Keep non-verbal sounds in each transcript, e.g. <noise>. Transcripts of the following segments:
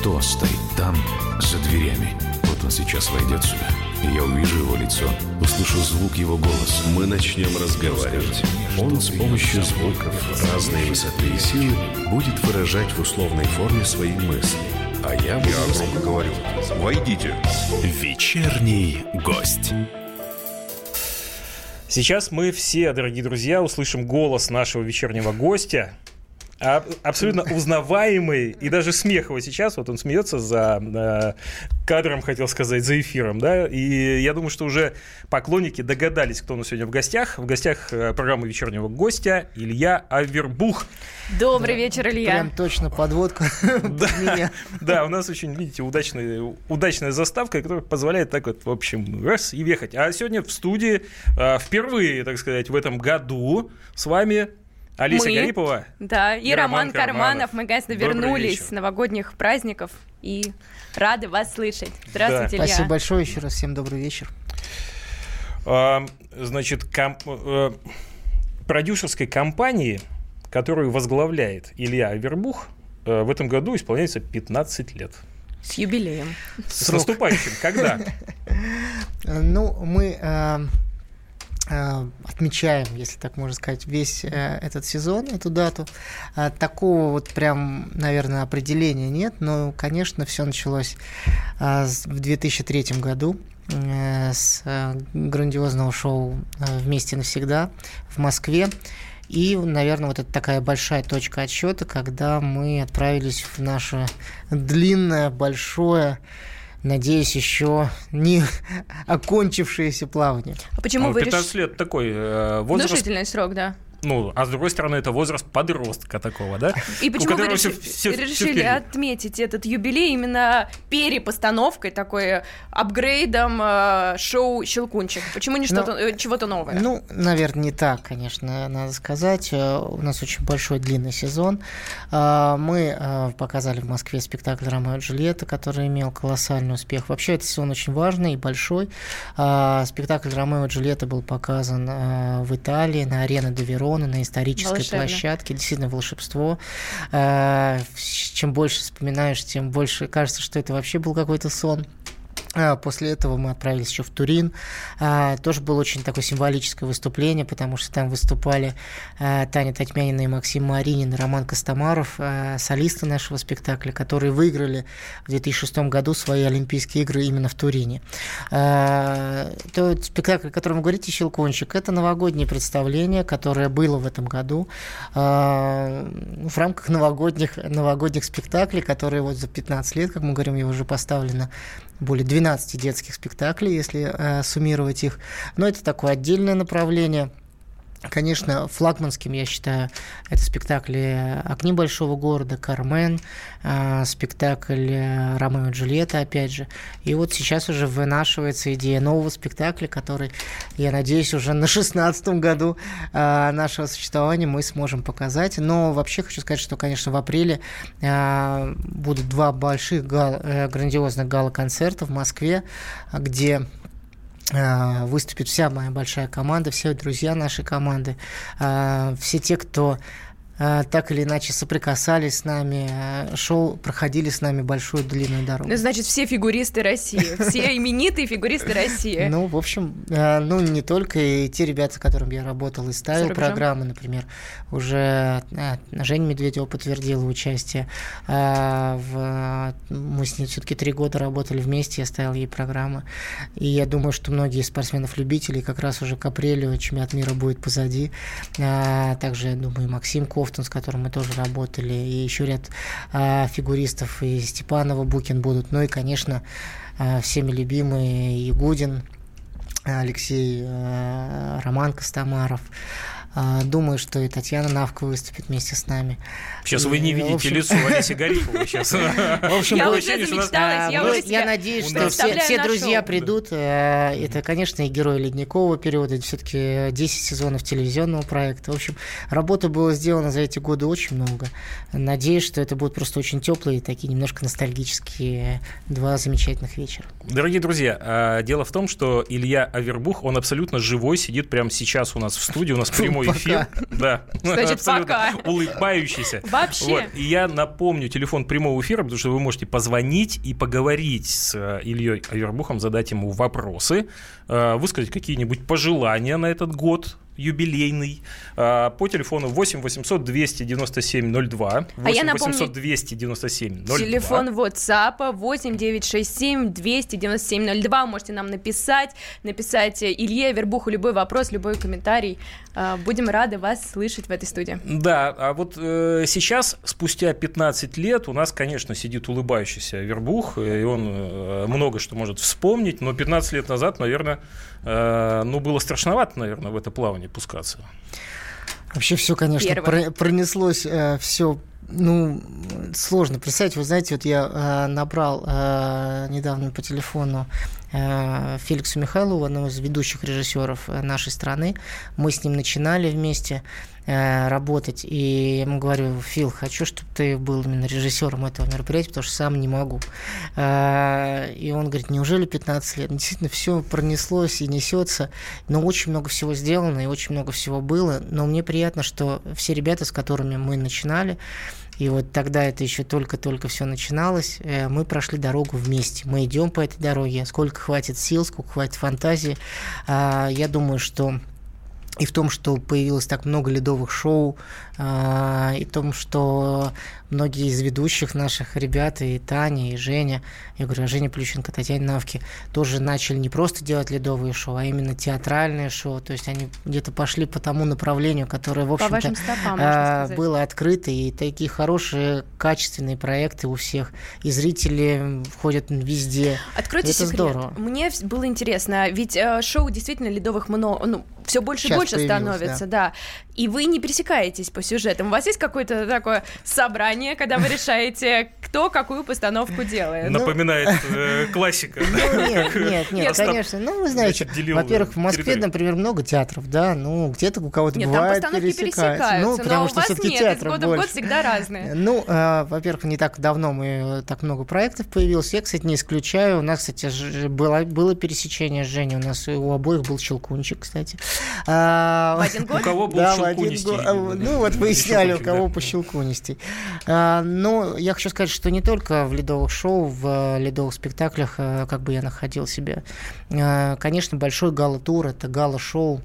Кто стоит там, за дверями? Вот он сейчас войдет сюда, я увижу его лицо, услышу звук его голоса. Мы начнем разговаривать. Он с помощью звуков разной высоты и силы будет выражать в условной форме свои мысли. А я буду... Я громко говорю. Войдите. Вечерний гость. Сейчас мы все, дорогие друзья, услышим голос нашего вечернего гостя. А- абсолютно узнаваемый и даже смех его сейчас, вот он смеется за э, кадром, хотел сказать, за эфиром, да, и я думаю, что уже поклонники догадались, кто у нас сегодня в гостях. В гостях э, программы вечернего гостя Илья Авербух. Добрый вечер, Илья. Прям точно подводку <laughs> под меня. Да, у нас очень, видите, удачная, удачная заставка, которая позволяет так вот, в общем, раз и въехать. А сегодня в студии э, впервые, так сказать, в этом году с вами Алиса Мы. Гарипова. Да, и, И Роман Роман Карманов. Карманов. Мы, конечно, Добрый вернулись вечер. с новогодних праздников и рады вас слышать. Здравствуйте, Илья. Спасибо большое еще раз. Всем добрый вечер. А, Значит, ком- э, продюсерской компании, которую возглавляет Илья Авербух, э, в этом году исполняется 15 лет. С юбилеем. С Срок. наступающим. Когда? <laughs> Ну, мы э, отмечаем, если так можно сказать, весь э, этот сезон, эту дату. А Такого вот прям, наверное, определения нет, но, конечно, все началось в 2003 году э, с э, грандиозного шоу э, «Вместе навсегда» в Москве. И, наверное, вот это такая большая точка отсчета, когда мы отправились в наше длинное, большое, надеюсь, еще не <laughs> окончившееся плавание. А почему Ну, вы 15 решили... лет такой э, возраст. Внушительный срок, да. Ну, а с другой стороны, это возраст подростка такого, да? И почему вы реши- всё решили впереди. отметить этот юбилей именно перепостановкой, такой э, апгрейдом э, шоу «Щелкунчик»? Почему не Ну, что-то, э, чего-то новое? Ну, наверное, не так, конечно, надо сказать. Э, У нас очень большой длинный сезон. А, Мы э, показали в Москве спектакль «Ромео и Джульетта», который имел колоссальный успех. Вообще, этот сезон очень важный и большой. Спектакль «Ромео и Джульетта» был показан э, в Италии на арене де Верона, на исторической Волшебно. площадке. Действительно, волшебство. Э, Чем больше вспоминаешь, тем больше кажется, что это вообще был какой-то сон. А, После этого мы отправились еще в Турин. А, Тоже было очень такое символическое выступление, потому что там выступали а, Таня Татьмянина и Максим Маринин, Роман Костомаров, солисты нашего спектакля, которые выиграли в 2006 году свои Олимпийские игры именно в Турине. Тот спектакль, о котором вы говорите, «Щелкунчик», это новогоднее представление, которое было в этом году а, в рамках новогодних, новогодних спектаклей, которые вот за 15 лет, как мы говорим, его уже поставлено более 12 детских спектаклей, если э, суммировать их. Но это такое отдельное направление. Конечно, флагманским, я считаю, это спектакли «Огни большого города», «Кармен», э, спектакль «Ромео и Джульетта», опять же. И вот сейчас уже вынашивается идея нового спектакля, который, я надеюсь, уже на 16 году э, нашего существования мы сможем показать. Но вообще хочу сказать, что, конечно, в апреле э, будут два больших гал- э, грандиозных гала-концерта в Москве, где выступит вся моя большая команда, все друзья нашей команды, э, все те, кто э, так или иначе соприкасались с нами, э, шел, проходили с нами большую длинную дорогу. Ну, значит, все фигуристы России, все <laughs> именитые фигуристы России. Ну, в общем, э, ну, не только и те ребята, с которыми я работал и ставил программы, например, уже э, Женя Медведева подтвердила участие. э, в- Мы с ней все-таки три года работали вместе, я ставил ей программы. И я думаю, что многие спортсменов-любителей как раз уже к апрелю чемпионат мира будет позади. Э, Также, я думаю, и Максим Кофтон, с которым мы тоже работали, и еще ряд э, фигуристов, и Степанова, Букин будут. Ну и, конечно, э, всеми любимый Ягудин, Алексей, э, Роман Костомаров. Э, Думаю, что и Татьяна Навка выступит вместе с нами. Сейчас И, вы не видите общем- лицо Алисы Гариповой сейчас. <laughs> В общем, Я уже замечталась, я А, надеюсь, что все, друзья придут. Э, Это, конечно, и герои ледникового периода, все-таки 10 сезонов телевизионного проекта. В общем, работы было сделано за эти годы очень много. Надеюсь, что это будут просто очень теплые, такие немножко ностальгические два замечательных вечера. Дорогие друзья, а, дело в том, что Илья Авербух, он абсолютно живой, сидит прямо сейчас у нас в студии, у нас <laughs> прямой прямой Пока. эфир. Да. Значит, Абсолютно пока. Улыбающийся. Вообще. Вот. И я напомню телефон прямого эфира, потому что вы можете позвонить и поговорить с э, Ильей Авербухом, задать ему вопросы, э, высказать какие-нибудь пожелания на этот год юбилейный э, по телефону 8 800 297 02 8 А я напомню, 800 297 02 Телефон WhatsApp 8967 297 02. Можете нам написать, написать Илье Вербуху любой вопрос, любой комментарий. А, Будем рады вас слышать в этой студии. Да, а вот э, сейчас, спустя 15 лет, у нас, конечно, сидит улыбающийся Вербух, и он э, много что может вспомнить, но 15 лет назад, наверное, э, ну, было страшновато, наверное, в это плавание пускаться. Вообще все, конечно, Первое. про- пронеслось все, ну, сложно. Представьте, вы знаете, вот я э, набрал э, недавно по телефону э, Феликсу Михайлову, одного из ведущих режиссеров э, нашей страны. Мы с ним начинали вместе э, работать, и я ему говорю, Фил, хочу, чтобы ты был именно режиссером этого мероприятия, потому что сам не могу. Э, И он говорит, неужели 15 лет? Действительно, все пронеслось и несется, но очень много всего сделано и очень много всего было. Но мне приятно, что все ребята, с которыми мы начинали, и вот тогда это еще только-только все начиналось. э, Мы прошли дорогу вместе. Мы идем по этой дороге. Сколько хватит сил, сколько хватит фантазии. Я думаю, что и в том, что появилось так много ледовых шоу, а, и в том, что многие из ведущих наших ребят, и Таня, и Женя, я говорю, а Женя Плющенко, Татьяна Навки, тоже начали не просто делать ледовые шоу, а именно театральные шоу, то есть они где-то пошли по тому направлению, которое, в общем-то, стопам, а, было открыто, и такие хорошие, качественные проекты у всех, и зрители входят везде. Откройте Это секрет. здорово. Мне было интересно, ведь э, шоу действительно ледовых много, ну, все больше и Сейчас больше появилось, становится, да. И вы не пересекаетесь по сюжетам. У вас есть какое-то такое собрание, когда вы решаете, кто какую постановку делает? Напоминает э, классика. Ну, нет, <laughs> нет, нет, конечно. Ну, вы знаете, во-первых, в Москве, например, много театров, да, ну, где-то у кого-то Нет, там бывает постановки пересекается. пересекаются, Ну, потому но у что вас все-таки нет, из года в год всегда разные. <laughs> Ну, э, во-первых, не так давно мы э, так много проектов появилось. Я, кстати, не исключаю. У нас, кстати, было, было пересечение с Женей. У нас у обоих был щелкунчик, кстати. А, В один У кого был да, в один год. А, Ну, вот выясняли, у кого да. по щелкунистей. А, Но я хочу сказать, что не только в ледовых шоу, в э, ледовых спектаклях, э, как бы я находил себя. Э, Конечно, большой гала-тур – это гала-шоу,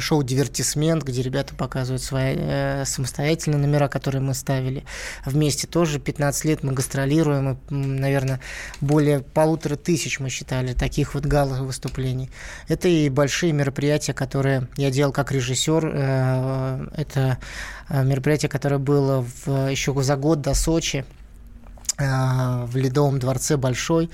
шоу «Дивертисмент», где ребята показывают свои э, самостоятельные номера, которые мы ставили вместе. Тоже 15 лет мы гастролируем, и, наверное, более полутора тысяч мы считали таких вот гала выступлений. Это и большие мероприятия, которые я делал как режиссер. Э, Это э, мероприятие, которое было в, еще за год до Сочи э, в Ледовом дворце Большой.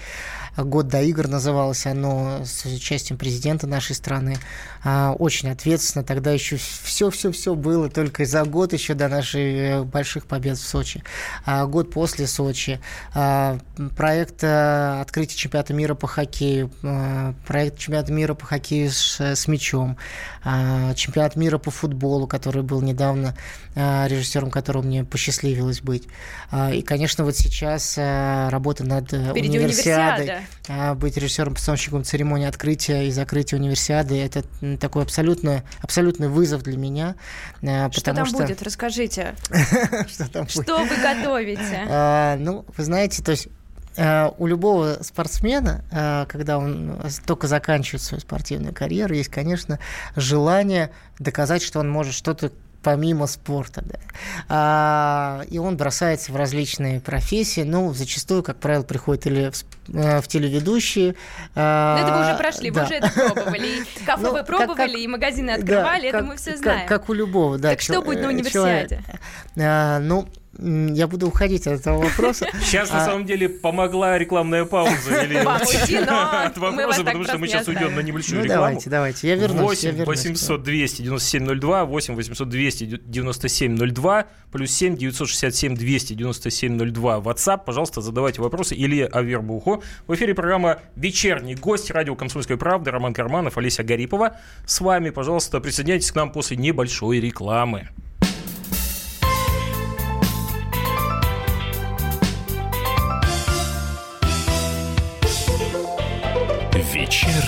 Год до игр называлось оно с участием президента нашей страны. А, Очень ответственно. Тогда еще все-все-все было только за год еще до наших э, больших побед в Сочи. А Год после Сочи. А, Проект э, открытия чемпионата мира по хоккею. Проект чемпионата мира по хоккею с, с мячом. Чемпионат мира по футболу, который был недавно режиссером которого мне посчастливилось быть. И, конечно, вот сейчас работа над э, Впереди универсиадой. универсиада. А, Быть режиссером-постановщиком церемонии открытия и закрытия универсиады – это такой абсолютно, абсолютный вызов для меня. а, Что там будет? Расскажите. <laughs> Что там будет? Что вы готовите? А, ну, вы знаете, то есть у любого спортсмена, когда он только заканчивает свою спортивную карьеру, есть, конечно, желание доказать, что он может что-то помимо спорта, да. А, и он бросается в различные профессии, ну, зачастую, как правило, приходит или в, э, в телеведущие. Ну, это вы уже а, прошли, вы да. уже это пробовали. И <laughs> кафе Ну, вы как- пробовали, как- и магазины Да, открывали, это как- мы все как- знаем. Как, у любого, да. Так что будет на э, универсиаде? человека. А, ну, я буду уходить от этого вопроса. <laughs> Сейчас, на А- самом деле, помогла рекламная пауза. <laughs> Или <laughs> от вопроса, потому что мы сейчас уйдем на небольшую Ну, рекламу. давайте, давайте, я вернусь. я 8 вернусь. 800 297 02, 8 800 297 02, плюс 7 967 297 02. WhatsApp, пожалуйста, задавайте вопросы Илье Авербуху. В эфире программа «Вечерний гость» радио «Комсомольская правда» Роман Карманов, Олеся Гарипова. С вами, пожалуйста, присоединяйтесь к нам после небольшой рекламы.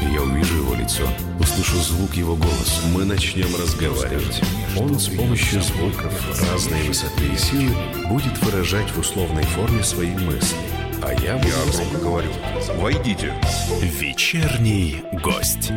Я увижу его лицо, услышу звук его голоса. Мы начнем разговаривать. Он с помощью звуков разной высоты и силы будет выражать в условной форме свои мысли. А я буду... Я громко говорю. Войдите. Вечерний гость.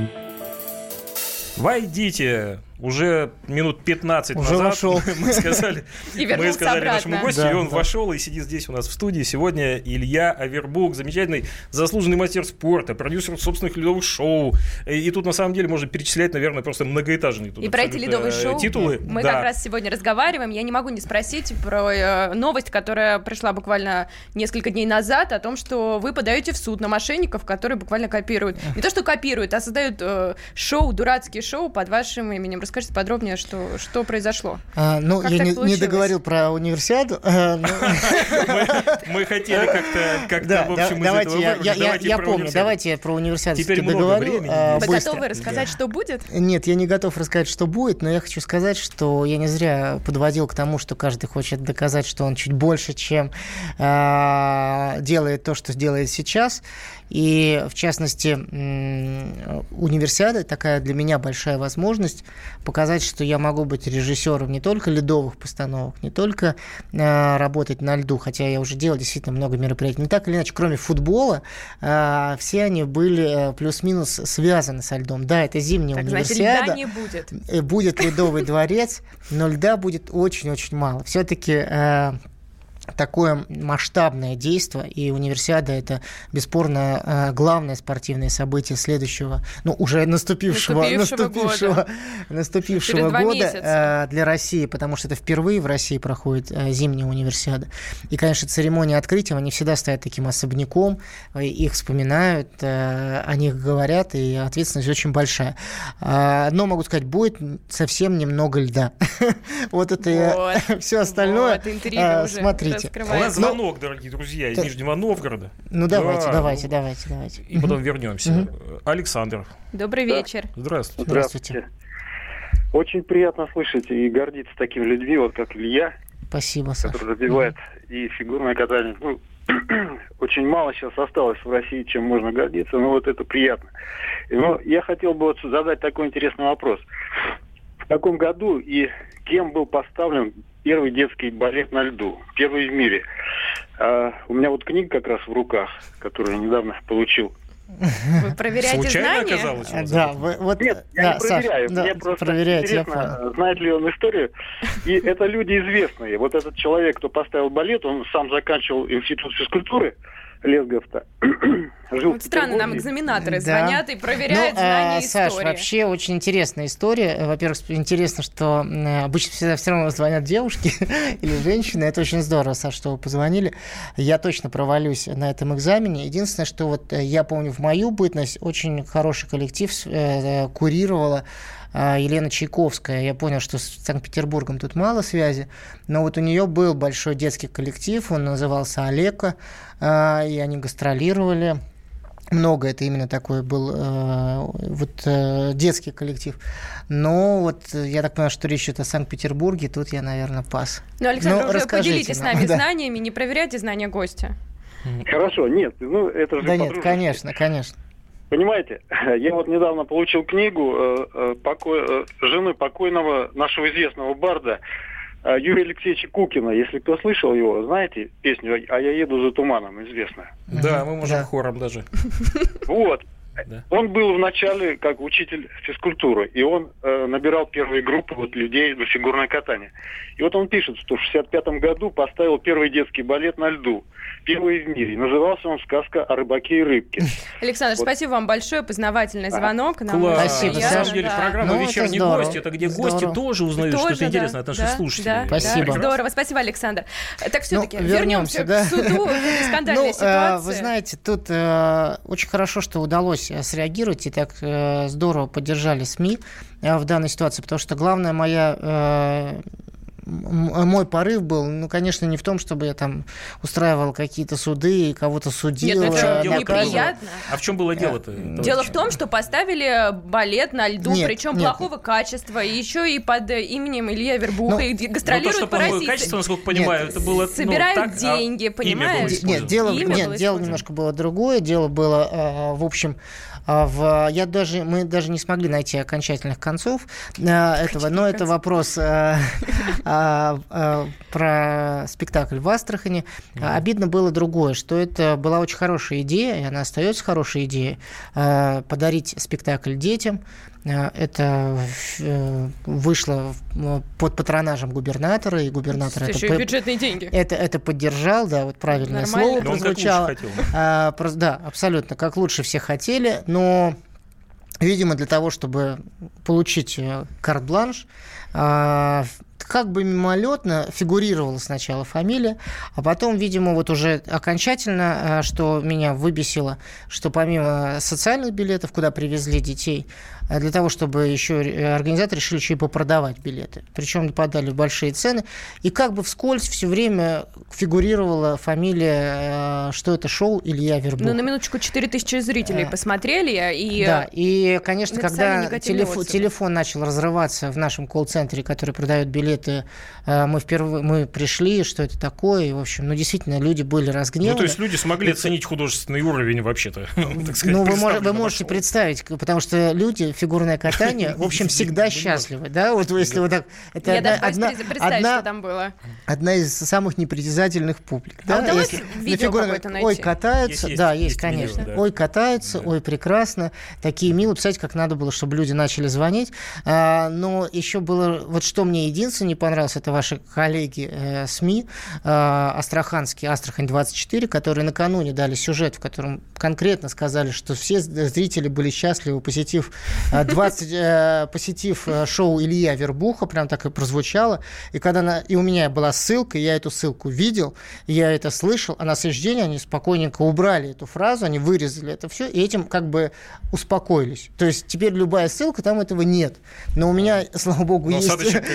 Войдите! Уже минут 15 Уже назад вошел. <laughs> мы сказали, И мы сказали обратно. нашему гостю, Да, и он да. вошел и сидит здесь у нас в студии. Сегодня Илья Авербук, замечательный заслуженный мастер спорта, продюсер собственных ледовых шоу. И, и тут на самом деле можно перечислять, наверное, просто многоэтажные тут И про эти ледовые э, шоу титулы. мы Да. как раз сегодня разговариваем. Я не могу не спросить про э, новость, которая пришла буквально несколько дней назад, о том, что вы подаете в суд на мошенников, которые буквально копируют. Не то, что копируют, а создают э, шоу, дурацкие шоу под вашим именем. Расскажите подробнее, что, что произошло. А, ну, Как я не, не договорил про универсиаду. а, ну, <laughs> Мы, хотели как-то, в общем, давайте, я, помню, универсиаду. давайте я про универсиаду Теперь много времени. а, Вы готовы рассказать, что будет? Нет, я не готов рассказать, что будет, но я хочу сказать, что я не зря подводил к тому, что каждый хочет доказать, что он чуть больше, чем а, делает то, что делает сейчас. И, в частности, универсиада такая для меня большая возможность показать, что я могу быть режиссером не только ледовых постановок, не только а, работать на льду, хотя я уже делал действительно много мероприятий. Не так или иначе, кроме футбола, а, все они были э, плюс-минус связаны со льдом. Да, это зимняя Так, значит, универсиада. льда не будет. Э, будет ледовый дворец, но льда будет очень-очень мало. Все-таки такое масштабное действие, и универсиада это бесспорно э, главное спортивное событие следующего, ну уже наступившего, Наступившего наступившего, года. наступившего года э, для России, потому что это впервые в России проходит э, зимняя универсиада. И, конечно, церемонии открытия, они всегда стоят таким особняком, их вспоминают, о них говорят, и ответственность очень большая. Одно могу сказать, будет совсем немного льда. <laughs> Вот это <laughs> все остальное. Вот, уже Смотрите. У нас. Ну, звонок, дорогие друзья, из Нижнего Новгорода. Ну давайте, Да, давайте, ну, давайте, давайте. И потом вернемся. Александр, Добрый вечер. здравствуйте. Здравствуйте. Очень приятно слышать и гордиться такими людьми, вот как Илья, Спасибо, Саш. который развивает и фигурное катание. Ну, <clears throat> очень мало сейчас осталось в России, чем можно гордиться, но вот это приятно. Но я хотел бы вот задать такой интересный вопрос. В каком году и кем был поставлен первый детский балет на льду? Первый в мире. А, у меня вот книга как раз в руках, которую я недавно получил. Вы проверяете Случайно знания? оказалось? Да, вы- вот, Нет, я да, не Саш, проверяю. да, Мне просто проверяйте, я интересно, понял. знает ли он историю. И это люди известные. Вот этот человек, кто поставил балет, он сам заканчивал институт физкультуры Лесговта. <clears throat> Жил Вот странно, нам экзаменаторы Да. звонят и проверяют ну, знания а, Саш, истории. вообще очень интересная история. Во-первых, интересно, что м, обычно всегда все равно звонят девушки <laughs> или женщины. Это очень здорово, Саш, что вы позвонили. Я точно провалюсь на этом экзамене. Единственное, что вот э, я помню в мою бытность очень хороший коллектив э, курировала Елена Чайковская. Я понял, что с Санкт-Петербургом тут мало связи, но вот у нее был большой детский коллектив, он назывался Олека, а, и они гастролировали много это именно такой был э, вот э, детский коллектив. Но вот э, я так понимаю, что речь идет о Санкт-Петербурге, тут я, наверное, пас. Ну, Александр, Ну, уже расскажите поделитесь с нам, нами да. знаниями, не проверяйте знания гостя. Хорошо, нет, ну это же Да нет, конечно, конечно. Понимаете, <laughs> я вот недавно получил книгу э, э, покой- э, жены покойного нашего известного барда э, Юрия Алексеевича Кукина. Если кто слышал его, знаете песню «А я еду за туманом», известная. Да, мы можем Да. хором даже. <laughs> <laughs> Вот. Да. Он был вначале как учитель физкультуры, и он э, набирал первые группы вот, людей на фигурное катание. И вот он пишет, что в 65 году поставил первый детский балет на льду, первый в мире. Назывался он «Сказка о рыбаке и рыбке». <laughs> Александр, Вот. спасибо вам большое. Познавательный звонок. Нам Класс. Спасибо, На самом деле, да. программа Ну, это «Вечерний здорово. гость» это где гости Здорово. тоже узнают Тоже, что-то да, интересное от наших да, слушателей. да, Спасибо. да. Здорово, спасибо, Александр. Так все-таки Ну, вернемся, вернемся, да. к суду, <laughs> скандальной Ну, э, ситуации. вы знаете, тут э, очень хорошо, что удалось э, среагировать и так э, здорово поддержали СМИ э, в данной ситуации, потому что главная моя мой порыв был, ну, конечно, не в том, чтобы я там устраивал какие-то суды и кого-то судил. Нет, чем это э, наказывал. неприятно. А в чем было дело-то? Дело в том, что поставили балет на льду, Нет, причем нет. плохого качества, и еще и под э, именем Илья Вербуха, Ну, и Ну, гастролируют что по России. качество, насколько понимаю, Нет, это было... ну, собирают так, а деньги, имя было понимаешь? Нет, дело, Имя нет, было дело немножко было другое. Дело было, э, в общем, э, в, я даже, мы даже не смогли найти окончательных концов э, этого, но это вопрос э, а, а, про спектакль в Астрахани. А, Обидно было другое, что это была очень хорошая идея, и она остается хорошей идеей, э, подарить спектакль детям. Э, Это э, вышло в- под патронажем губернатора, и губернатор это Еще и по- бюджетные деньги. это, это поддержал, да, вот правильное Нормально. слово Но он как лучше прозвучало. хотел. А, да, абсолютно, как лучше все хотели, но, видимо, для того, чтобы получить э, карт-бланш, а, как бы мимолетно фигурировала сначала фамилия, а потом, видимо, вот уже окончательно, что меня выбесило, что помимо социальных билетов, куда привезли детей, для того, чтобы еще э, организаторы решили еще и попродавать билеты. Причем подали большие цены. И как бы вскользь все время фигурировала фамилия, э, что это шоу Илья Вербух. Ну, на минуточку 4000 зрителей Э, посмотрели, и... Да, и, конечно, когда отзывы. телефон начал разрываться в нашем колл-центре, который продает билеты, э, мы впервые мы пришли, что это такое, и, в общем, ну, действительно, люди были разгневаны. Ну, то есть люди смогли оценить художественный уровень вообще-то, <laughs> так сказать, Ну, вы, мож- вы можете представить, потому что люди, фигурное катание, в общем, всегда счастливы, да, вот если вот так, это Я одна, даже одна- пред- представить, одна- что там было. одна из самых непритязательных публик. А да, удалось если на видео фигурное- какое-то найти? Ой, катаются, Есть, да, есть, конечно. видео, да. Ой, катаются, ой, прекрасно. Такие милые. Представляете, как надо было, чтобы люди начали звонить. А, но еще было, вот что мне единственное не понравилось, это ваши коллеги э, СМИ, э, Астраханские, Астрахань-24, которые накануне дали сюжет, в котором конкретно сказали, что все зрители были счастливы, посетив 20, э, посетив э, шоу Илья Вербуха, прям так и прозвучало. И когда на, и у меня была ссылка, я эту ссылку видел, я это слышал, а на следующий день они спокойненько убрали эту фразу, они вырезали это все, и этим как бы успокоились. То есть теперь любая ссылка, там этого нет. Но у меня, слава богу, Но есть, э. Осадочек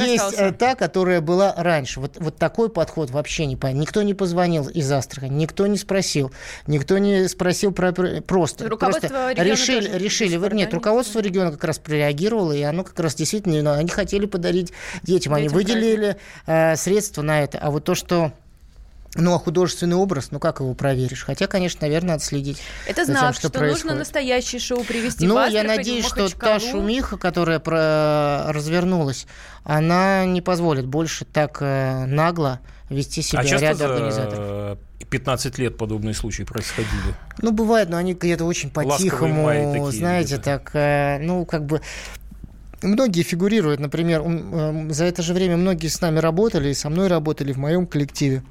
есть остался. э, та, которая была раньше. Вот, вот такой подход вообще не понятно. Никто не позвонил из Астрахани, никто не спросил, никто не спросил про про- просто. Руководство просто решили, тоже решили. сих пор, Нет, руководство региона как раз прореагировало, и оно как раз действительно, ну, они хотели подарить детям, они Детям выделили э, средства на это. А вот то, что ну, а художественный образ, ну как его проверишь? Хотя, конечно, наверное, надо следить. Это за тем, знак, что что, нужно настоящее шоу привести в Ну, я Астрахань, надеюсь, в что та шумиха, которая про... развернулась, она не позволит больше так э, нагло вести себя А часто ряду организаторов. за 15 лет подобные случаи происходили? Ну, бывает, но они где-то очень по-тихому, знаете, где-то. так, э, ну, как бы... Многие фигурируют, например, э, за это же время многие с нами работали, и со мной работали в моем коллективе.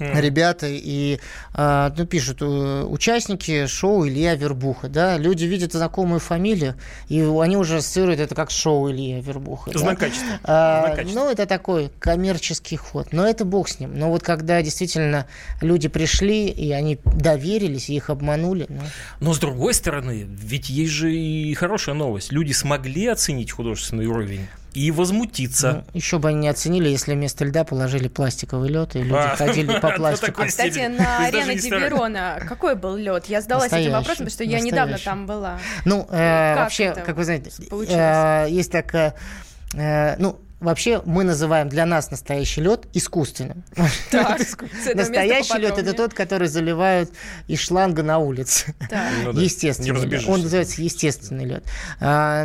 Ребята и а, ну, пишут э, участники шоу Илья Вербуха, да, люди видят знакомую фамилию и они уже ассоциируют это как шоу Илья Вербуха. да. Знак качества. А, ну, это такой коммерческий ход. Но это бог с ним. Но вот когда действительно люди пришли, и они доверились, и их обманули, ну, Но с другой стороны, ведь есть же и хорошая новость. Люди смогли оценить художественный уровень и возмутиться. ну, еще бы они не оценили, если вместо льда положили пластиковый лед, и люди А, <laughs> ходили по пластику. такой Кстати, на арене. Диберона какой был лед? Я задалась этим вопросом, потому что я недавно там была. Ну, э, вообще, как вы знаете, э, есть такая, э, ну, вообще мы называем для нас настоящий лед искусственным. <laughs> Так, Настоящий лед это тот, который заливают из шланга на улице. Так. Ну да, <laughs> разбежишься. Он называется естественный лед. А,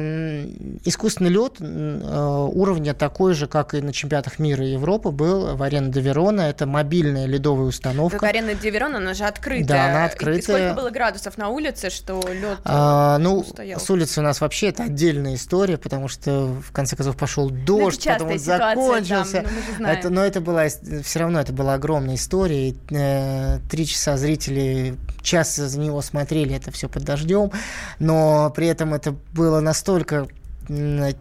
Искусственный лед э, уровня такой же, как и на чемпионатах мира и Европы, был в арене де Верона. Это мобильная ледовая установка. арена Диверон, она же открытая. Да, она И открытая. Сколько было градусов на улице, что лед А, ну, стоял? с улицы у нас вообще это отдельная история, потому что в конце концов пошел дождь, частая потом он ситуация закончился. там, ну, это, но это была все равно это была огромная история. э, три часа зрители час за него смотрели это все под дождем, но при этом это было настолько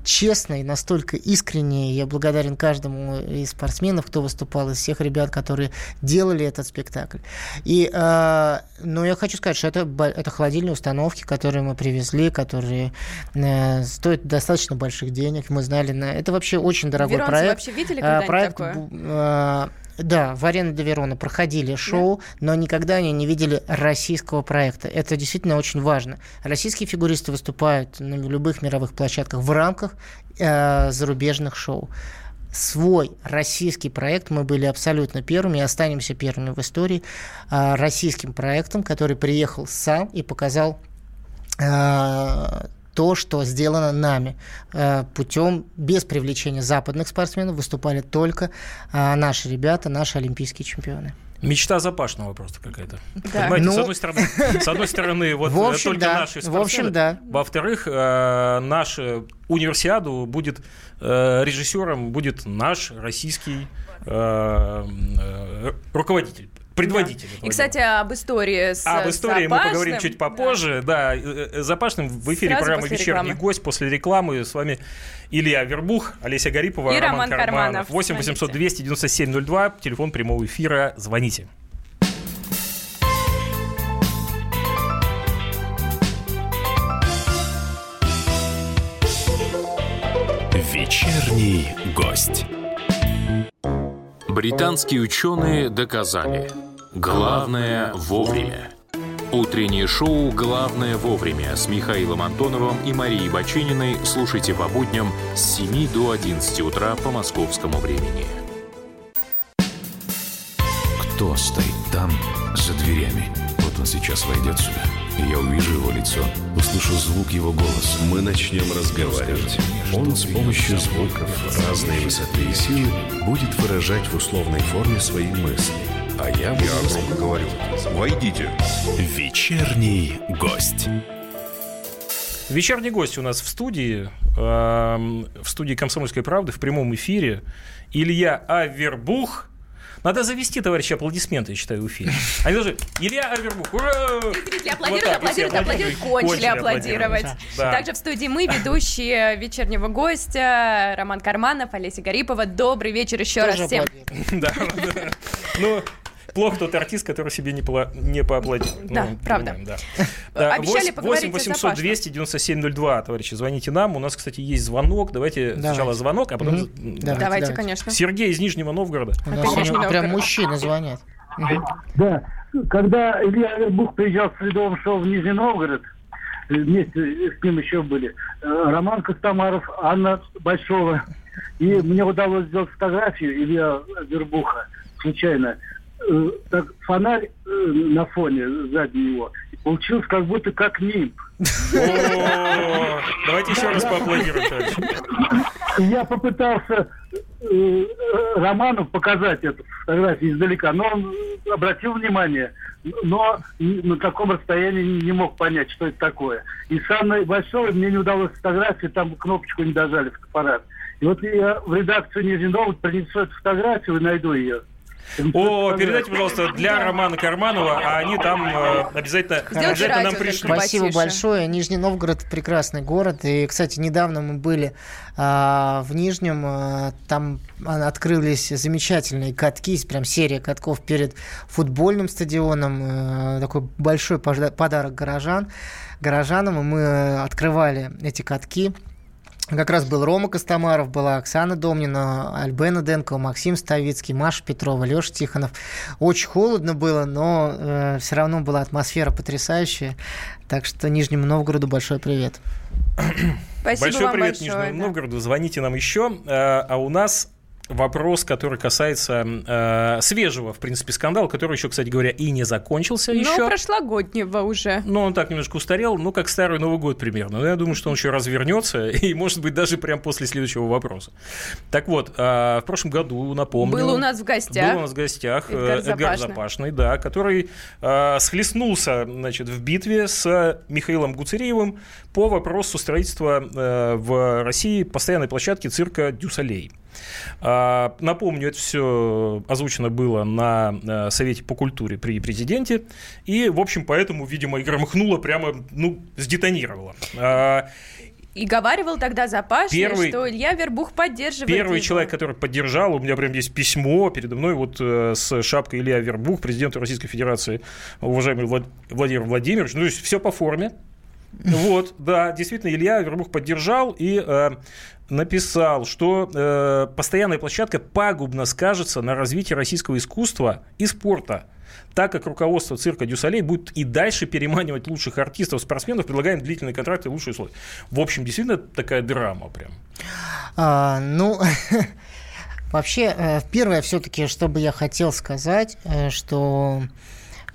честно и настолько искренне. Я благодарен каждому из спортсменов, кто выступал, из всех ребят, которые делали этот спектакль. И, э, но я хочу сказать, что это, это холодильные установки, которые мы привезли, которые э, стоят достаточно больших денег. Мы знали, на это вообще очень дорогой Веронцы проект. вообще видели А, проект такое? э, да, в арене де Верона проходили шоу, но никогда они не видели российского проекта. Это действительно очень важно. Российские фигуристы выступают на любых мировых площадках в рамках э, зарубежных шоу. Свой российский проект мы были абсолютно первыми и останемся первыми в истории э, российским проектом, который приехал сам и показал э, то, что сделано нами э, путем без привлечения западных спортсменов выступали только э, наши ребята, наши олимпийские чемпионы. Мечта запашного просто какая-то. Да. Понимаете, с Ну- одной стороны, с одной стороны, <laughs> вот В э, общем, только да. наши В общем, спортсмены. да. Во-вторых, э, наша универсиаду будет э, режиссером будет наш российский э, э, руководитель, предводитель. этого И, кстати, об истории с об истории мы поговорим Запашным. чуть попозже. Да, э, э, Запашным в эфире Сразу программы «Вечерний рекламы. гость». После рекламы с вами Илья Вербух, Олеся Гарипова, И Роман, Роман Карманов. 8 800 297 02, телефон прямого эфира. Звоните. Вечерний гость. Британские ученые доказали. Главное вовремя. Утреннее шоу «Главное вовремя» с Михаилом Антоновым и Марией Бачининой слушайте по будням с 7 до 11 утра по московскому времени. Кто стоит там, за дверями? Вот он сейчас войдет сюда, я увижу его лицо, услышу звук его голоса. Мы начнем разговаривать. Он с помощью звуков разной высоты и силы будет выражать в условной форме свои мысли. А я буду... Я громко говорю. Войдите. Вечерний гость. Вечерний гость у нас в студии, эм, в студии «Комсомольской правды» в прямом эфире. Илья Авербух. Надо завести, товарищи, аплодисменты, я считаю, в эфире. Они должны... Илья Авербух, ура! Зрители аплодируют, Вот аплодируют, аплодируют, кончили аплодировать. Да. Также в студии мы, ведущие вечернего гостя, Роман Карманов, Олеся Гарипова. Добрый вечер еще раз всем. <laughs> да. Ну, плохо тот артист, который себе не, пла- не поаплодирует. Да, Ну, правда. понимаем, да. Да, Обещали 8 поговорить о 800 Запашном. 297 02, товарищи, звоните нам. У нас, кстати, есть звонок. Давайте Давайте. сначала звонок, а потом... М, Давайте, Давайте, давайте. конечно. Сергей из Нижнего Новгорода. Опять Нижний прям Новгород. мужчины звонят. Да. Когда Илья Вербух приезжал с Ледовым шоу в Нижний Новгород, э, вместе с ним еще были э, Роман Костомаров, Анна Большова. И мне удалось сделать фотографию Илья Вербуха случайно. Э, Так, фонарь э, на фоне сзади него. И Получилось как будто как нимб. Давайте еще раз поаплодируем, Я попытался э, Роману показать эту фотографию издалека, но он обратил внимание, но на таком расстоянии не мог понять, что это такое. И с Анной Большой мне не удалось фотографию, там кнопочку не дожали в аппарат. И вот я в редакцию Нижний Новгород принесу эту фотографию и найду ее. О, передайте, пожалуйста, для Романа Карманова, а они там э, обязательно, Сделайте обязательно нам только Спасибо большое. Нижний Новгород прекрасный город. И, кстати, недавно мы были а, в Нижнем. а, там открылись замечательные катки, есть прям серия катков перед футбольным стадионом. а, такой большой подарок горожан, горожанам. И мы открывали эти катки. Как раз был Рома Костомаров, была Оксана Домнина, Альбена Денкова, Максим Ставицкий, Маша Петрова, Леша Тихонов. Очень холодно было, но э, все равно была атмосфера потрясающая. Так что Нижнему Новгороду большой привет. Спасибо Большой вам привет большое, Нижнему да. Новгороду. Звоните нам еще. А а у нас вопрос, который касается э, свежего, в принципе, скандала, который еще, кстати говоря, и не закончился Ну, еще. прошлогоднего уже. Но он так немножко устарел, ну, как старый Новый год примерно. Но я думаю, что он еще развернется, <laughs> и, может быть, даже прямо после следующего вопроса. Так вот, а, в прошлом году, напомню... Был у нас в гостях. Был у нас в гостях э, Эдгар Эдгар Запашный. Запашный, да, который а, схлестнулся, значит, в битве с Михаилом Гуцериевым по вопросу строительства э, в России постоянной площадки цирка «Дюсалей». А, Напомню, это все озвучено было на э, Совете по культуре при президенте. И, в общем, поэтому, видимо, и громыхнуло прямо, ну, сдетонировало. А, И говаривал тогда Запашный, Первый- что Илья Вербух поддерживает Первый его. человек, который поддержал, у меня прям есть письмо передо мной вот э, с шапкой Илья Вербух, президенту Российской Федерации, уважаемый Влад- Владимир Владимирович. Ну, то есть все по форме. Вот, да, действительно, Илья Вербух поддержал и э, написал, что э, постоянная площадка пагубно скажется на развитии российского искусства и спорта так как руководство цирка Дюсалей будет и дальше переманивать лучших артистов, спортсменов, предлагая им длительные контракты и лучшие условия. В общем, действительно такая драма прям. А, ну, <laughs> вообще, э, первое все-таки, что бы я хотел сказать, э, что,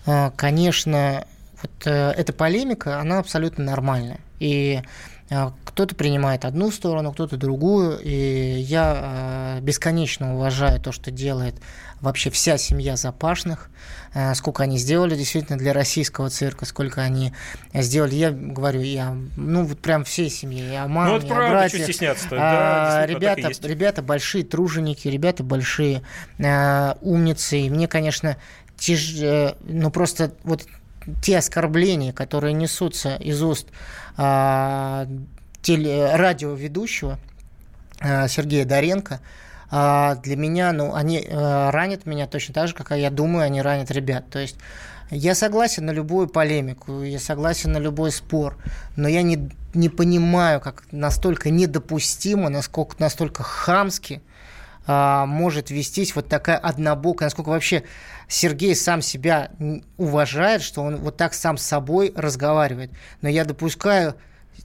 э, конечно, вот э, эта полемика, она абсолютно нормальная. И э, кто-то принимает одну сторону, кто-то другую. И я э, бесконечно уважаю то, что делает вообще вся семья Запашных, э, сколько они сделали действительно для российского цирка, сколько они сделали. Я говорю, я, ну вот прям всей семье, я маме, Ну, я правда, братьях. что стесняться-то. А, Да, и ребята, ребята большие труженики, ребята большие э, умницы. И мне, конечно, тяж... э, ну просто вот те оскорбления, которые несутся из уст э, теле... радиоведущего э, Сергея Доренко, э, для меня, ну, они э, ранят меня точно так же, как я думаю, они ранят ребят. То есть я согласен на любую полемику, я согласен на любой спор, но я не, не понимаю, как настолько недопустимо, насколько настолько хамски а, может вестись вот такая однобокая, насколько вообще Сергей сам себя уважает, что он вот так сам с собой разговаривает. Но я допускаю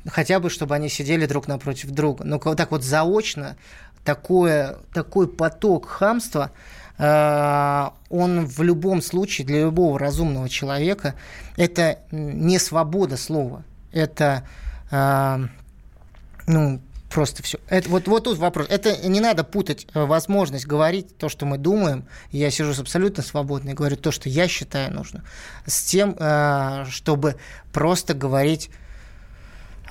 хотя бы, чтобы они сидели друг напротив друга. Но вот так вот заочно такое, такой поток хамства, э, он в любом случае для любого разумного человека это не свобода слова, это э, ну, просто все. Это, вот, вот тут вопрос. Это не надо путать э, возможность говорить то, что мы думаем. Я сижу абсолютно свободно и говорю то, что я считаю нужно, с тем, э, чтобы просто говорить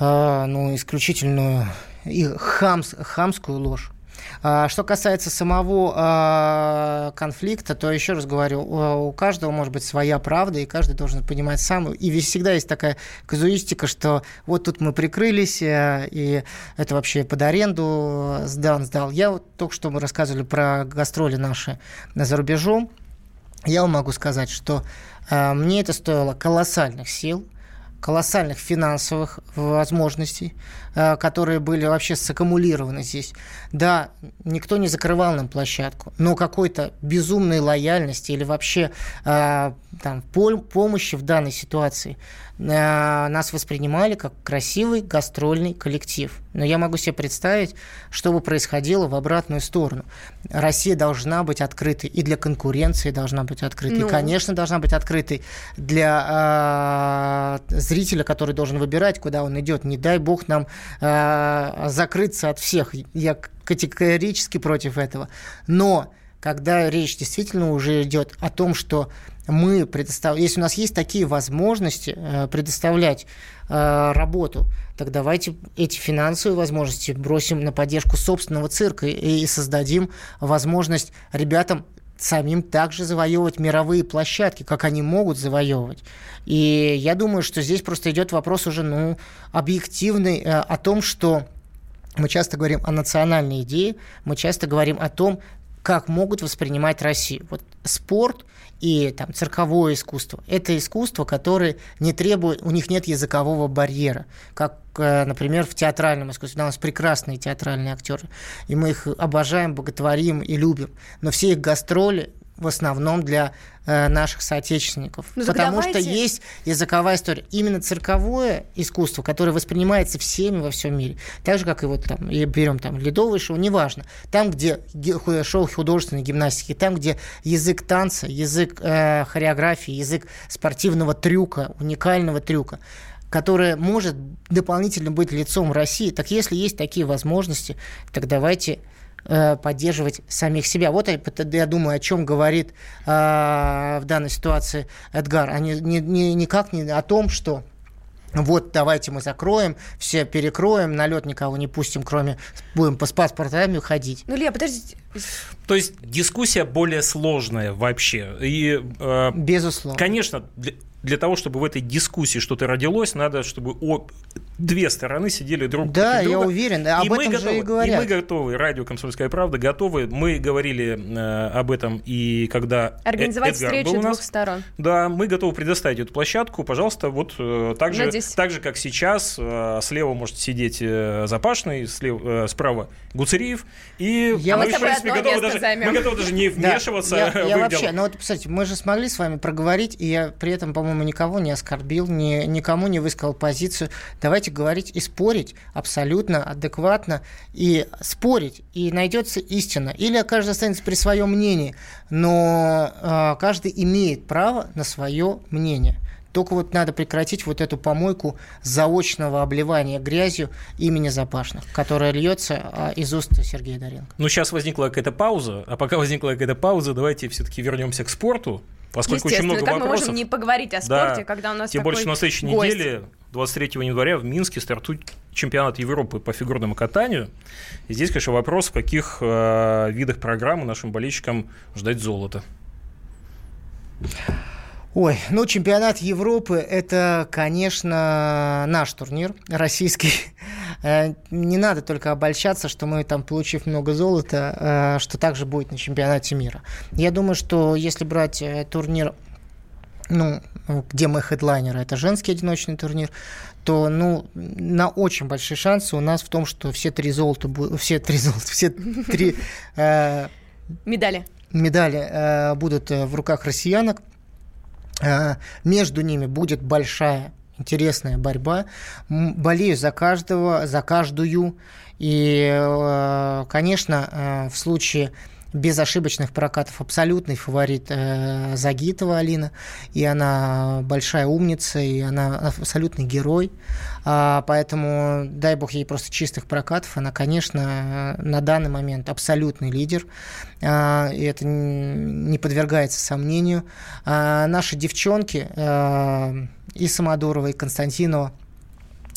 э, ну, исключительную и хамс, хамскую ложь. А, Что касается самого а, конфликта, то еще раз говорю, у каждого может быть своя правда, и каждый должен понимать сам. И всегда есть такая казуистика, что вот тут мы прикрылись, э, и это вообще под аренду сдан, сдал. Я вот только что мы рассказывали про гастроли наши за рубежом. Я вам могу сказать, что э, мне это стоило колоссальных сил, колоссальных финансовых возможностей, э, которые были вообще саккумулированы здесь. Да, никто не закрывал нам площадку, но какой-то безумной лояльности или вообще э, там, помощи в данной ситуации э, нас воспринимали как красивый гастрольный коллектив. Но я могу себе представить, что бы происходило в обратную сторону. Россия должна быть открытой и для конкуренции должна быть открытой. Ну. И, конечно, должна быть открытой для э, зрителя, который должен выбирать, куда он идет. Не дай бог нам э, закрыться от всех. Я категорически против этого. Но когда речь действительно уже идет о том, что мы предоставляем, если у нас есть такие возможности э, предоставлять э, работу, так давайте эти финансовые возможности бросим на поддержку собственного цирка и, и создадим возможность ребятам самим также завоевывать мировые площадки, как они могут завоевывать. И я думаю, что здесь просто идет вопрос уже ну, объективный э, о том, что мы часто говорим о национальной идее, мы часто говорим о том, как могут воспринимать Россию. Вот спорт и там, цирковое искусство. Это искусство, которое не требует, у них нет языкового барьера, как, э, например, в театральном искусстве. У нас прекрасные театральные актеры, и мы их обожаем, боготворим и любим. Но все их гастроли в основном для э, наших соотечественников. Ну, потому давайте... что есть языковая история. Именно цирковое искусство, которое воспринимается всеми во всем мире, так же, как и вот там, и берем там ледовое шоу, неважно. Там, где шоу художественной гимнастики, там, где язык танца, язык э, хореографии, язык спортивного трюка, уникального трюка, которое может дополнительно быть лицом России, так если есть такие возможности, так давайте поддерживать самих себя. Вот я, думаю, о чем говорит э, в данной ситуации Эдгар, а не, не, никак не о том, что вот давайте мы закроем, все перекроем, на лед никого не пустим, кроме будем по с паспортами ходить. Ну, Лия, подождите. То есть дискуссия более сложная вообще. И, э, Безусловно. Конечно, для, для того, чтобы в этой дискуссии что-то родилось, надо, чтобы о, две стороны сидели друг да, против друга. Да, я уверен, об и этом мы же готовы, и говорят. И мы готовы, радио «Комсомольская правда» готовы. Мы говорили э, об этом и когда Организовать Эдгар встречу был у нас. двух сторон. Да, мы готовы предоставить эту площадку. Пожалуйста, вот э, так, же, так же, как сейчас, э, слева может сидеть э, Запашный, слева, э, справа Гуцериев. И я мы, в принципе, готовы даже, мы готовы даже не вмешиваться да, я, я вообще, дела. ну вот, кстати, мы же смогли с вами проговорить, и я при этом, по-моему, никого не оскорбил, ни, никому не высказал позицию. Давайте говорить и спорить абсолютно адекватно, и спорить, и найдется истина. Или каждый останется при своем мнении, но э, каждый имеет право на свое мнение. Только вот надо прекратить вот эту помойку заочного обливания грязью имени Запашных, которая льется а, из уст Сергея Доренко. Ну, сейчас возникла какая-то пауза, а пока возникла какая-то пауза, давайте все-таки вернемся к спорту, поскольку очень много как вопросов. мы можем не поговорить о спорте, да. когда у нас Тем такой больше, на следующей гость. неделе, 23 января, в Минске стартует чемпионат Европы по фигурному катанию. И здесь, конечно, вопрос, в каких э, видах программы нашим болельщикам ждать золота. Ой, ну чемпионат Европы это, конечно, наш турнир, российский. Э, не надо только обольщаться, что мы там, получив много золота, э, что также будет на чемпионате мира. Я думаю, что если брать э, турнир ну, где мы хедлайнеры, это женский одиночный турнир, то, ну, на очень большие шансы у нас в том, что все три золота, все три золота, все три <laughs> э, медали, медали э, будут в руках россиянок. Э, между ними будет большая интересная борьба. Болею за каждого, за каждую. И, э, конечно, в случае без ошибочных прокатов. Абсолютный фаворит э, Загитова Алина, и она большая умница, и она абсолютный герой, а, поэтому дай бог ей просто чистых прокатов, она, конечно, на данный момент абсолютный лидер, а, и это не подвергается сомнению. А, наши девчонки а, и Самодурова, и Константинова,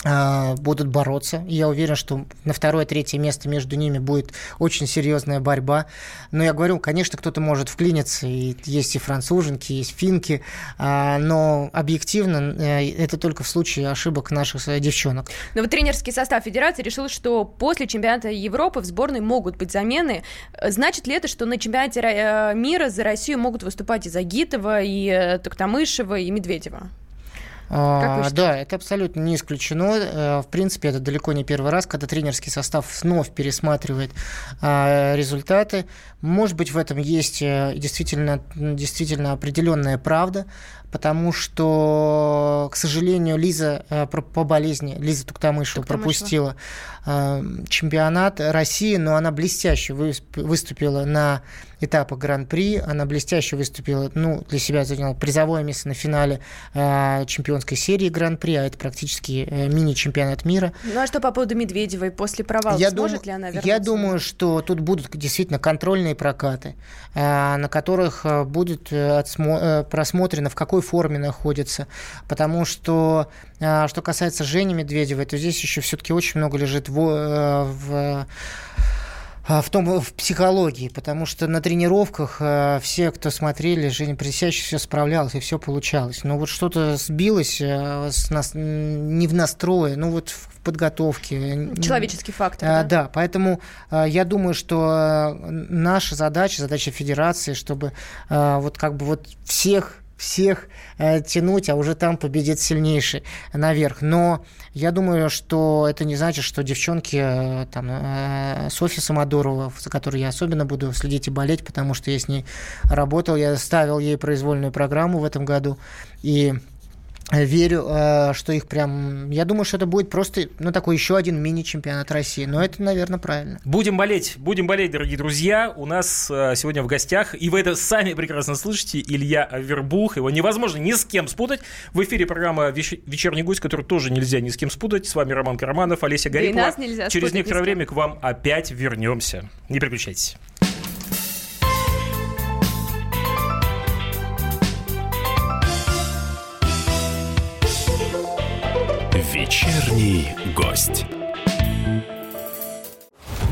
будут бороться. Я уверен, что на второе-третье место между ними будет очень серьезная борьба. Но я говорю, конечно, кто-то может вклиниться. И есть и француженки, есть финки. А, но объективно э, это только в случае ошибок наших э, девчонок. Но вот тренерский состав Федерации решил, что после чемпионата Европы в сборной могут быть замены. Значит ли это, что на чемпионате э, мира за Россию могут выступать и Загитова, и Токтамышева, и Медведева? А, да, это абсолютно не исключено. Э, в принципе, это далеко не первый раз, когда тренерский состав вновь пересматривает а, результаты. Может быть, в этом есть э, действительно, действительно определенная правда, потому что, к сожалению, Лиза э, по болезни, Лиза Туктамышева, пропустила чемпионат России, но она блестяще выступила на этапах Гран-при, она блестяще выступила, ну, для себя заняла призовое место на финале чемпионской серии Гран-при, а это практически мини-чемпионат мира. Ну а что по поводу Медведевой после провала? Я Сможет дум... ли она вернуться? Я думаю, что тут будут действительно контрольные прокаты, на которых будет просмотрено, в какой форме находится, потому что, что касается Жени Медведевой, то здесь еще все-таки очень много лежит в, в а, в том в психологии, потому что на тренировках э, все, кто смотрели, Женя Присящий все справлялся и все получалось. Но вот что-то сбилось э, с нас, не в настрое, ну вот в подготовке. Человеческий фактор. А, да? да, поэтому я думаю, что наша задача, задача федерации, чтобы вот как бы вот всех всех э, тянуть, а уже там победит сильнейший наверх. Но я думаю, что это не значит, что девчонки, э, там, э, Софья Самодурова, за которой я особенно буду следить и болеть, потому что я с ней работал, я ставил ей произвольную программу в этом году, и верю, э, что их прям... Я думаю, что это будет просто, ну, такой еще один мини-чемпионат России. Но это, наверное, правильно. Будем болеть, будем болеть, дорогие друзья. У нас э, сегодня в гостях, и вы это сами прекрасно слышите, Илья Авербух. Его невозможно ни с кем спутать. В эфире программа «Вечерний гость», которую тоже нельзя ни с кем спутать. С вами Роман Карманов, Олеся Гарипова. Да нас нельзя Через некоторое время к вам опять вернемся. Не переключайтесь. Вечерний гость.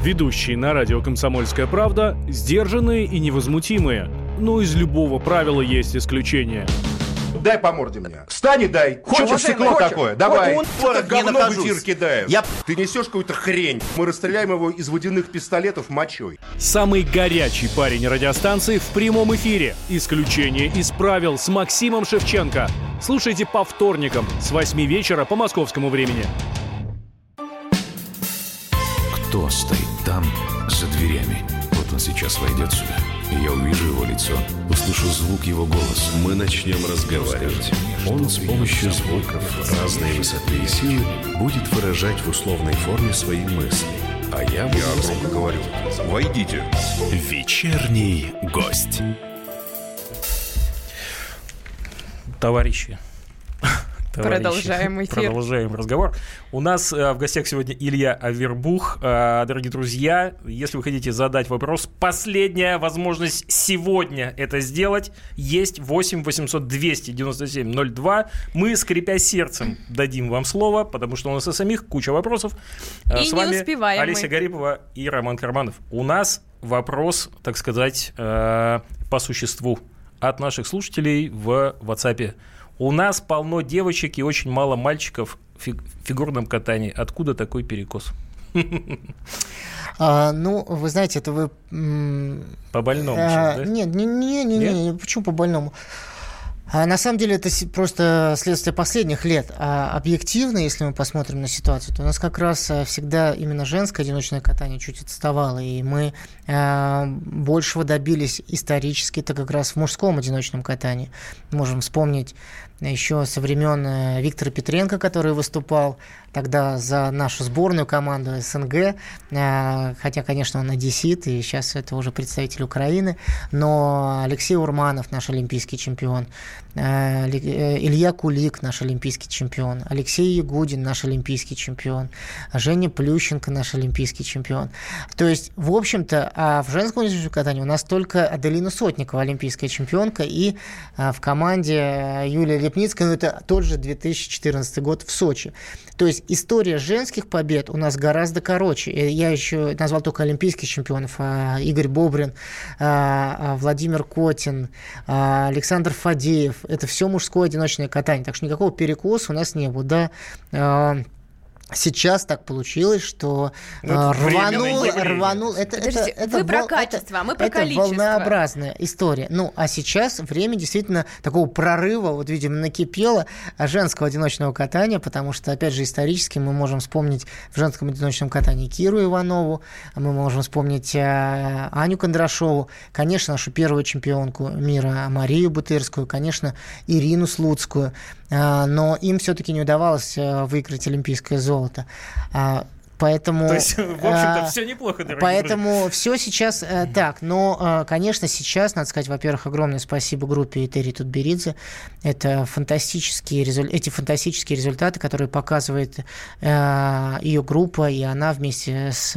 Ведущие на радио «Комсомольская правда» сдержанные и невозмутимые. Но из любого правила есть исключение – дай по морде мне. Встань и дай. Хочешь стекло хочешь? такое? Давай. Он, это говно в эфир кидает. Я... Ты несешь какую-то хрень. Мы расстреляем его из водяных пистолетов мочой. Самый горячий парень радиостанции в прямом эфире. Исключение из правил с Максимом Шевченко. Слушайте по вторникам с 8 вечера по московскому времени. Кто стоит там, за дверями? Вот он сейчас войдет сюда я увижу его лицо, услышу звук его голоса. Мы начнем разговаривать. Он с помощью звуков разной высоты и силы будет выражать в условной форме свои мысли. А я буду... Я громко говорю. Войдите. Вечерний гость. Товарищи, Продолжаем эфир. Продолжаем разговор. У нас э, в гостях сегодня Илья Авербух. Э, дорогие друзья, если вы хотите задать вопрос, последняя возможность сегодня это сделать. Есть 8 800 297 02. Мы, скрипя сердцем, дадим вам слово, потому что у нас и самих куча вопросов. Э, и С вами успеваем Олеся мы. Гарипова и Роман Карманов. У нас вопрос, так сказать, по существу от наших слушателей в WhatsApp у нас полно девочек и очень мало мальчиков в фигурном катании. Откуда такой перекос? А, ну, вы знаете, это вы... По больному а, сейчас, да? Нет, не, не, не, не, не, почему по больному? А на самом деле это просто следствие последних лет. А объективно, если мы посмотрим на ситуацию, то у нас как раз э, всегда именно женское одиночное катание чуть отставало. И мы э, большего добились исторически, это как раз в мужском одиночном катании. Можем вспомнить еще со времен э, Виктора Петренко, который выступал тогда за нашу сборную команду СНГ, э, хотя, конечно, он одессит, и сейчас это уже представитель Украины, но Алексей Урманов, наш олимпийский чемпион, э, Илья Кулик, наш олимпийский чемпион, Алексей Ягудин, наш олимпийский чемпион, Женя Плющенко, наш олимпийский чемпион. То есть, в общем-то, а в женском катании у нас только Аделина Сотникова, олимпийская чемпионка, и в команде Юлия Лепницкая, ну, это тот же 2014 год в Сочи. То есть история женских побед у нас гораздо короче. Я еще назвал только олимпийских чемпионов. А Игорь Бобрин, а, а Владимир Котин, Александр Фадеев. Это все мужское одиночное катание. Так что никакого перекоса у нас не было. Да, Сейчас так получилось, что ну, рванул, рванул. Это, Подождите, это, это, вы про качество, а мы про это количество. волнообразная история. Ну, а сейчас время действительно такого прорыва, вот, видимо, накипело женского одиночного катания, потому что, опять же, исторически мы можем вспомнить в женском одиночном катании Киру Иванову, мы можем вспомнить э, Аню Кондрашову, конечно, нашу первую чемпионку мира Марию Бутырскую, конечно, Ирину Слуцкую. А, но им все-таки не удавалось э, выиграть олимпийское золото. А, поэтому, То есть, в общем-то, а, все неплохо, дорогие Поэтому друзья. все сейчас э, так. Но, конечно, сейчас, надо сказать, во-первых, огромное спасибо группе Этери Тутберидзе. Это фантастические резу... эти фантастические результаты, которые показывает ее группа, и она вместе с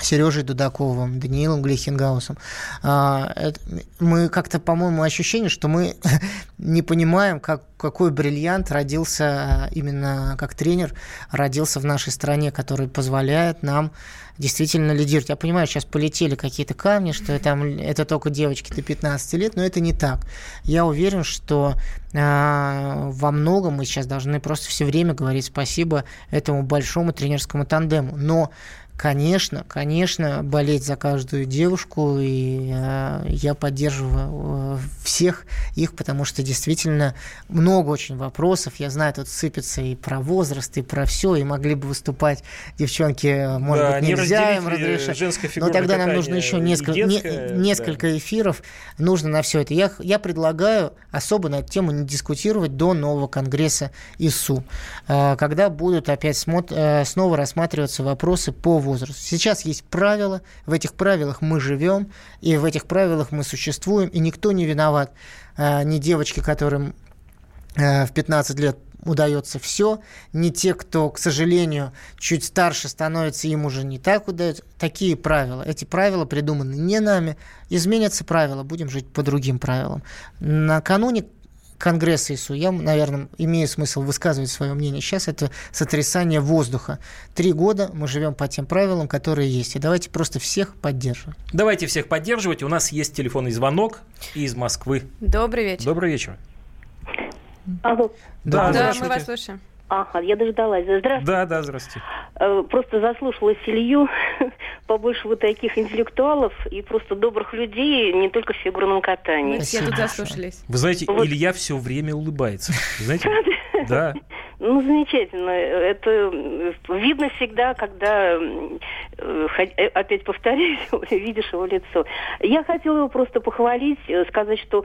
Сережей Дудаковым, Даниилом Глихенгаусом. А, мы как-то, по-моему, ощущение, что мы <laughs> не понимаем, как, какой бриллиант родился именно как тренер, родился в нашей стране, который позволяет нам действительно лидировать. Я понимаю, сейчас полетели какие-то камни, что там это только девочки до 15 лет, но это не так. Я уверен, что э, во многом мы сейчас должны просто все время говорить спасибо этому большому тренерскому тандему. Но Конечно, конечно, болеть за каждую девушку, и э, я поддерживаю э, всех их, потому что действительно много очень вопросов. Я знаю, тут сыпется и про возраст, и про все, и могли бы выступать девчонки, может да, быть, нельзя им разрешать. Но тогда нам нужно еще несколько, детская, не, несколько да. эфиров, нужно на все это. Я, я предлагаю особо на эту тему не дискутировать до нового конгресса ИСУ, э, когда будут опять смотр, э, снова рассматриваться вопросы по возрасту. Сейчас есть правила, в этих правилах мы живем, и в этих правилах мы существуем, и никто не виноват. А, ни девочки, которым э, в 15 лет удается все, не те, кто, к сожалению, чуть старше становится, им уже не так удается. Такие правила. Эти правила придуманы не нами. Изменятся правила, будем жить по другим правилам. Накануне Конгресса ИСУ, я, наверное, имею смысл высказывать свое мнение. Сейчас это сотрясание воздуха. Три года мы живем по тем правилам, которые есть. И давайте просто всех поддерживать. Давайте всех поддерживать. У нас есть телефонный звонок из Москвы. Добрый вечер. Добрый вечер. Алло. Да, да мы вас слушаем. Ага, я дождалась. Здравствуйте. Да, да, здравствуйте. Э, просто заслушалась Илью, <laughs> побольше вот таких интеллектуалов и просто добрых людей, не только в фигурном катании. Мы все тут заслушались. Вы знаете, вот. Илья все время улыбается. Знаете? <laughs> Да. Ну, замечательно. Это видно всегда, когда, э, опять повторюсь, <laughs> видишь его лицо. Я хотела его просто похвалить, э, сказать, что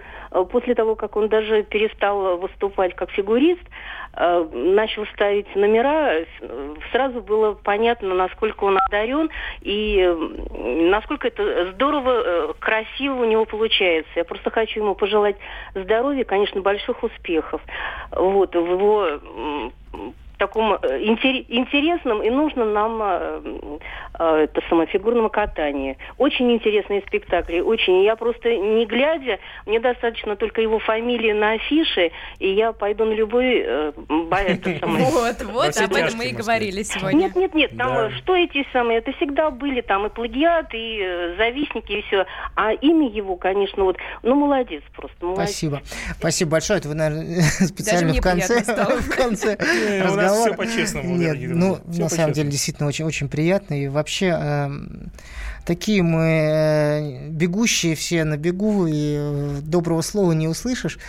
после того, как он даже перестал выступать как фигурист, Э, начал ставить номера, сразу было понятно, насколько он одарен и насколько это здорово, э, красиво у него получается. Я просто хочу ему пожелать здоровья, конечно, больших успехов. Вот, в его таком э, интересном и нужном нам э, э, это самофигурном катании. Очень интересные спектакли, очень. Я просто не глядя, мне достаточно только его фамилии на афише, и я пойду на любой. <laughs> Вот, вот, об этом мы и говорили сегодня. Нет, нет, нет, там что эти самые, это всегда были там и плагиат, и завистники, и все. А имя его, конечно, вот, ну, молодец просто, молодец. Спасибо. Спасибо большое. Это вы, наверное, <laughs> специально в конце, <laughs> в конце разговора нас все по-честному. Нет, ну, на самом деле, действительно очень, очень приятно. И вообще, э, такие мы э, бегущие все на бегу, и э, доброго слова не услышишь.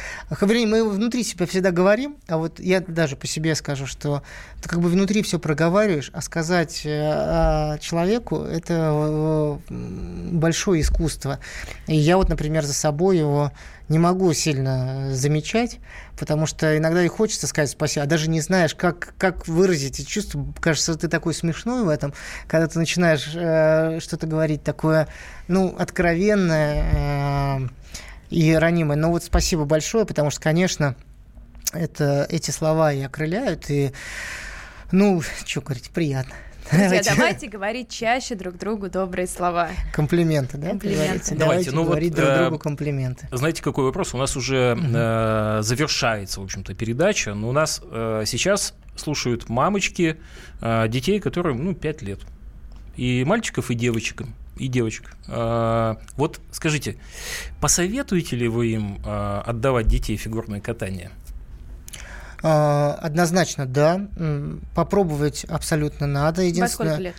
Вернее, мы внутри себя всегда говорим, а вот я даже по себе скажу, что ты как бы внутри все проговариваешь, а сказать э, человеку – это большое искусство. И я вот, например, за собой его не могу сильно замечать, потому что иногда и хочется сказать спасибо, а даже не знаешь, как, как выразить эти чувства. Кажется, ты такой смешной в этом, когда ты начинаешь э, что-то говорить такое, ну, откровенное э, и ранимое. Но вот спасибо большое, потому что, конечно, это, эти слова и окрыляют, и, ну, что говорить, приятно. Друзья, давайте говорить чаще друг другу добрые слова. Комплименты, да? Комплименты. Давайте, давайте ну говорить вот, друг э, другу комплименты. Знаете, какой вопрос? У нас уже угу. э, завершается, в общем-то, передача, но у нас э, сейчас слушают мамочки э, детей, которым, ну, 5 лет. И мальчиков, и девочек. И девочек. Э, вот скажите, посоветуете ли вы им э, отдавать детей фигурное катание? А, однозначно, да. Попробовать абсолютно надо. Единственное, Во сколько лет?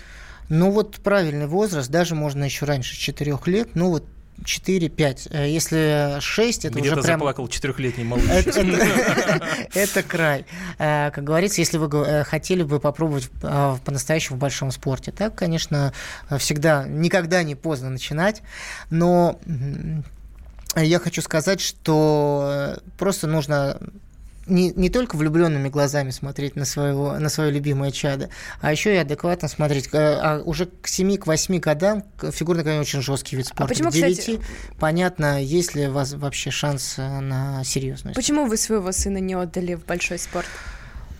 Ну вот правильный возраст, даже можно еще раньше 4 лет, ну вот 4-5. Э, если 6, это Где-то уже прям... заплакал четырехлетний малыш. <laughs> Это край. Э, как говорится, если вы э, хотели бы попробовать по-настоящему в большом спорте, так, конечно, всегда, никогда не поздно начинать, но я хочу сказать, что просто нужно не, не только влюбленными глазами смотреть на, своего, на свое любимое чадо, а еще и адекватно смотреть. А уже к 7-8 годам фигурный катание очень жесткий вид спорта. А почему, к 9 кстати... понятно, есть ли у вас вообще шанс э, на серьезность. Почему вы своего сына не отдали в большой спорт?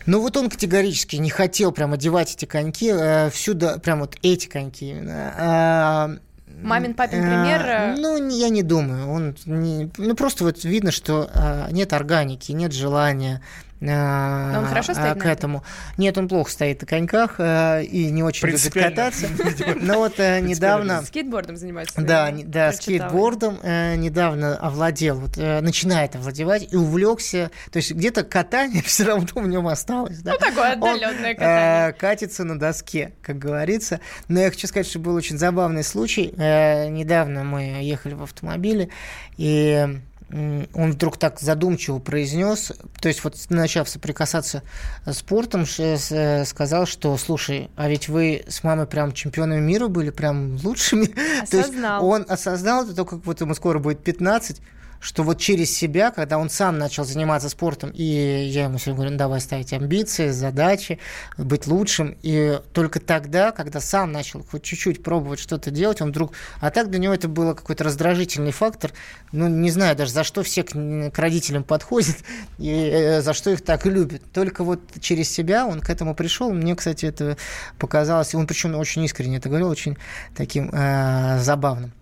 Ну вот он категорически не хотел прям одевать эти коньки, э, всюду прям вот эти коньки именно. А, Мамин папин пример? А, ну, я не думаю. Он не, ну, просто вот видно, что а, нет органики, нет желания он хорошо стоит к этому. Нет, он плохо стоит на коньках э, и не очень любит кататься. <laughs> Но вот э, недавно... Скейтбордом занимается. Да, да, скейтбордом э, недавно овладел, вот начинает овладевать и увлекся. То есть где-то катание <laughs> все равно в нем осталось. Ну, такое отдаленное катание. Катится на доске, как говорится. Но я хочу сказать, что был очень забавный случай. Недавно мы ехали в автомобиле, и он вдруг так задумчиво произнес, то есть вот начав соприкасаться с спортом, сказал, что, слушай, а ведь вы с мамой прям чемпионами мира были, прям лучшими. <laughs> Осознал. То есть он осознал это только вот ему скоро будет 15, что вот через себя, когда он сам начал заниматься спортом, и я ему сегодня говорю, ну давай ставить амбиции, задачи, быть лучшим, и только тогда, когда сам начал хоть чуть-чуть пробовать что-то делать, он вдруг... А так для него это было какой-то раздражительный фактор, ну не знаю даже, за что все к, к родителям подходят, <laughs> и э, за что их так любят. Только вот через себя он к этому пришел, мне, кстати, это показалось, он причем очень искренне это говорил, очень таким э, забавным.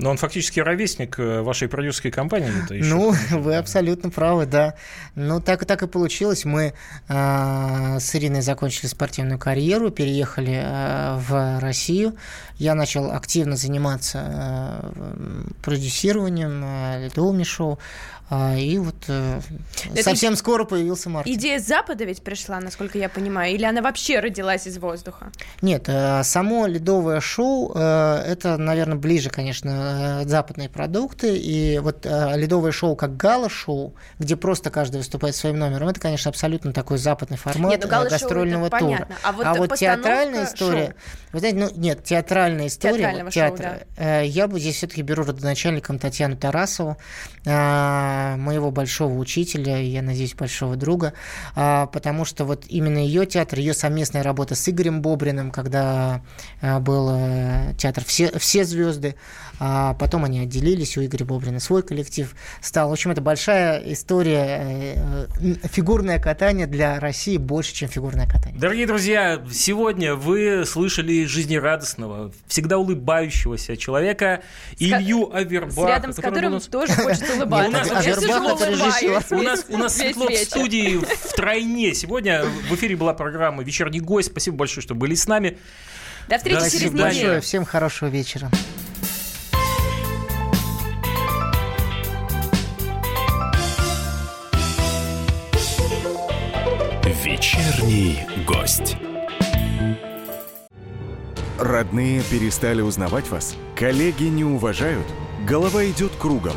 Но он фактически ровесник э, вашей продюсерской компании. Еще, ну, вы абсолютно правы, да. Ну, так, так и получилось. Мы э, с Ириной закончили спортивную карьеру, переехали э, в Россию. Я начал активно заниматься э, продюсированием, э, ледовыми шоу. А, и вот э, совсем скоро появился Мартин. Идея с Запада ведь пришла, насколько я понимаю, или она вообще родилась из воздуха? Нет, э, само ледовое шоу э, это, наверное, ближе, конечно, западные продукты. И вот ледовое шоу как гала-шоу, где просто каждый выступает своим номером, это, конечно, абсолютно такой западный формат нет, ну, гастрольного тура. Понятно. А вот, а вот театральная история, шоу. вы знаете, ну нет, театральная история, вот, театра, шоу, да. я бы здесь все-таки беру родоначальником Татьяну Тарасову моего большого учителя, я надеюсь, большого друга, а, потому что вот именно ее театр, ее совместная работа с Игорем Бобриным, когда а, был э, театр «Все, все звезды», а потом они отделились, у Игоря Бобрина свой коллектив стал. В общем, это большая история, э, фигурное катание для России больше, чем фигурное катание. Дорогие друзья, сегодня вы слышали жизнерадостного, всегда улыбающегося человека Илью Авербаха. Рядом с которым нас... тоже <laughs> хочется улыбаться. Авербах это режиссер. У нас, у нас светло в студии втройне. Сегодня в эфире была программа «Вечерний гость». Спасибо большое, что были с нами. До встречи через неделю. Всем хорошего вечера. Вечерний гость. Родные перестали узнавать вас? Коллеги не уважают? Голова идет кругом.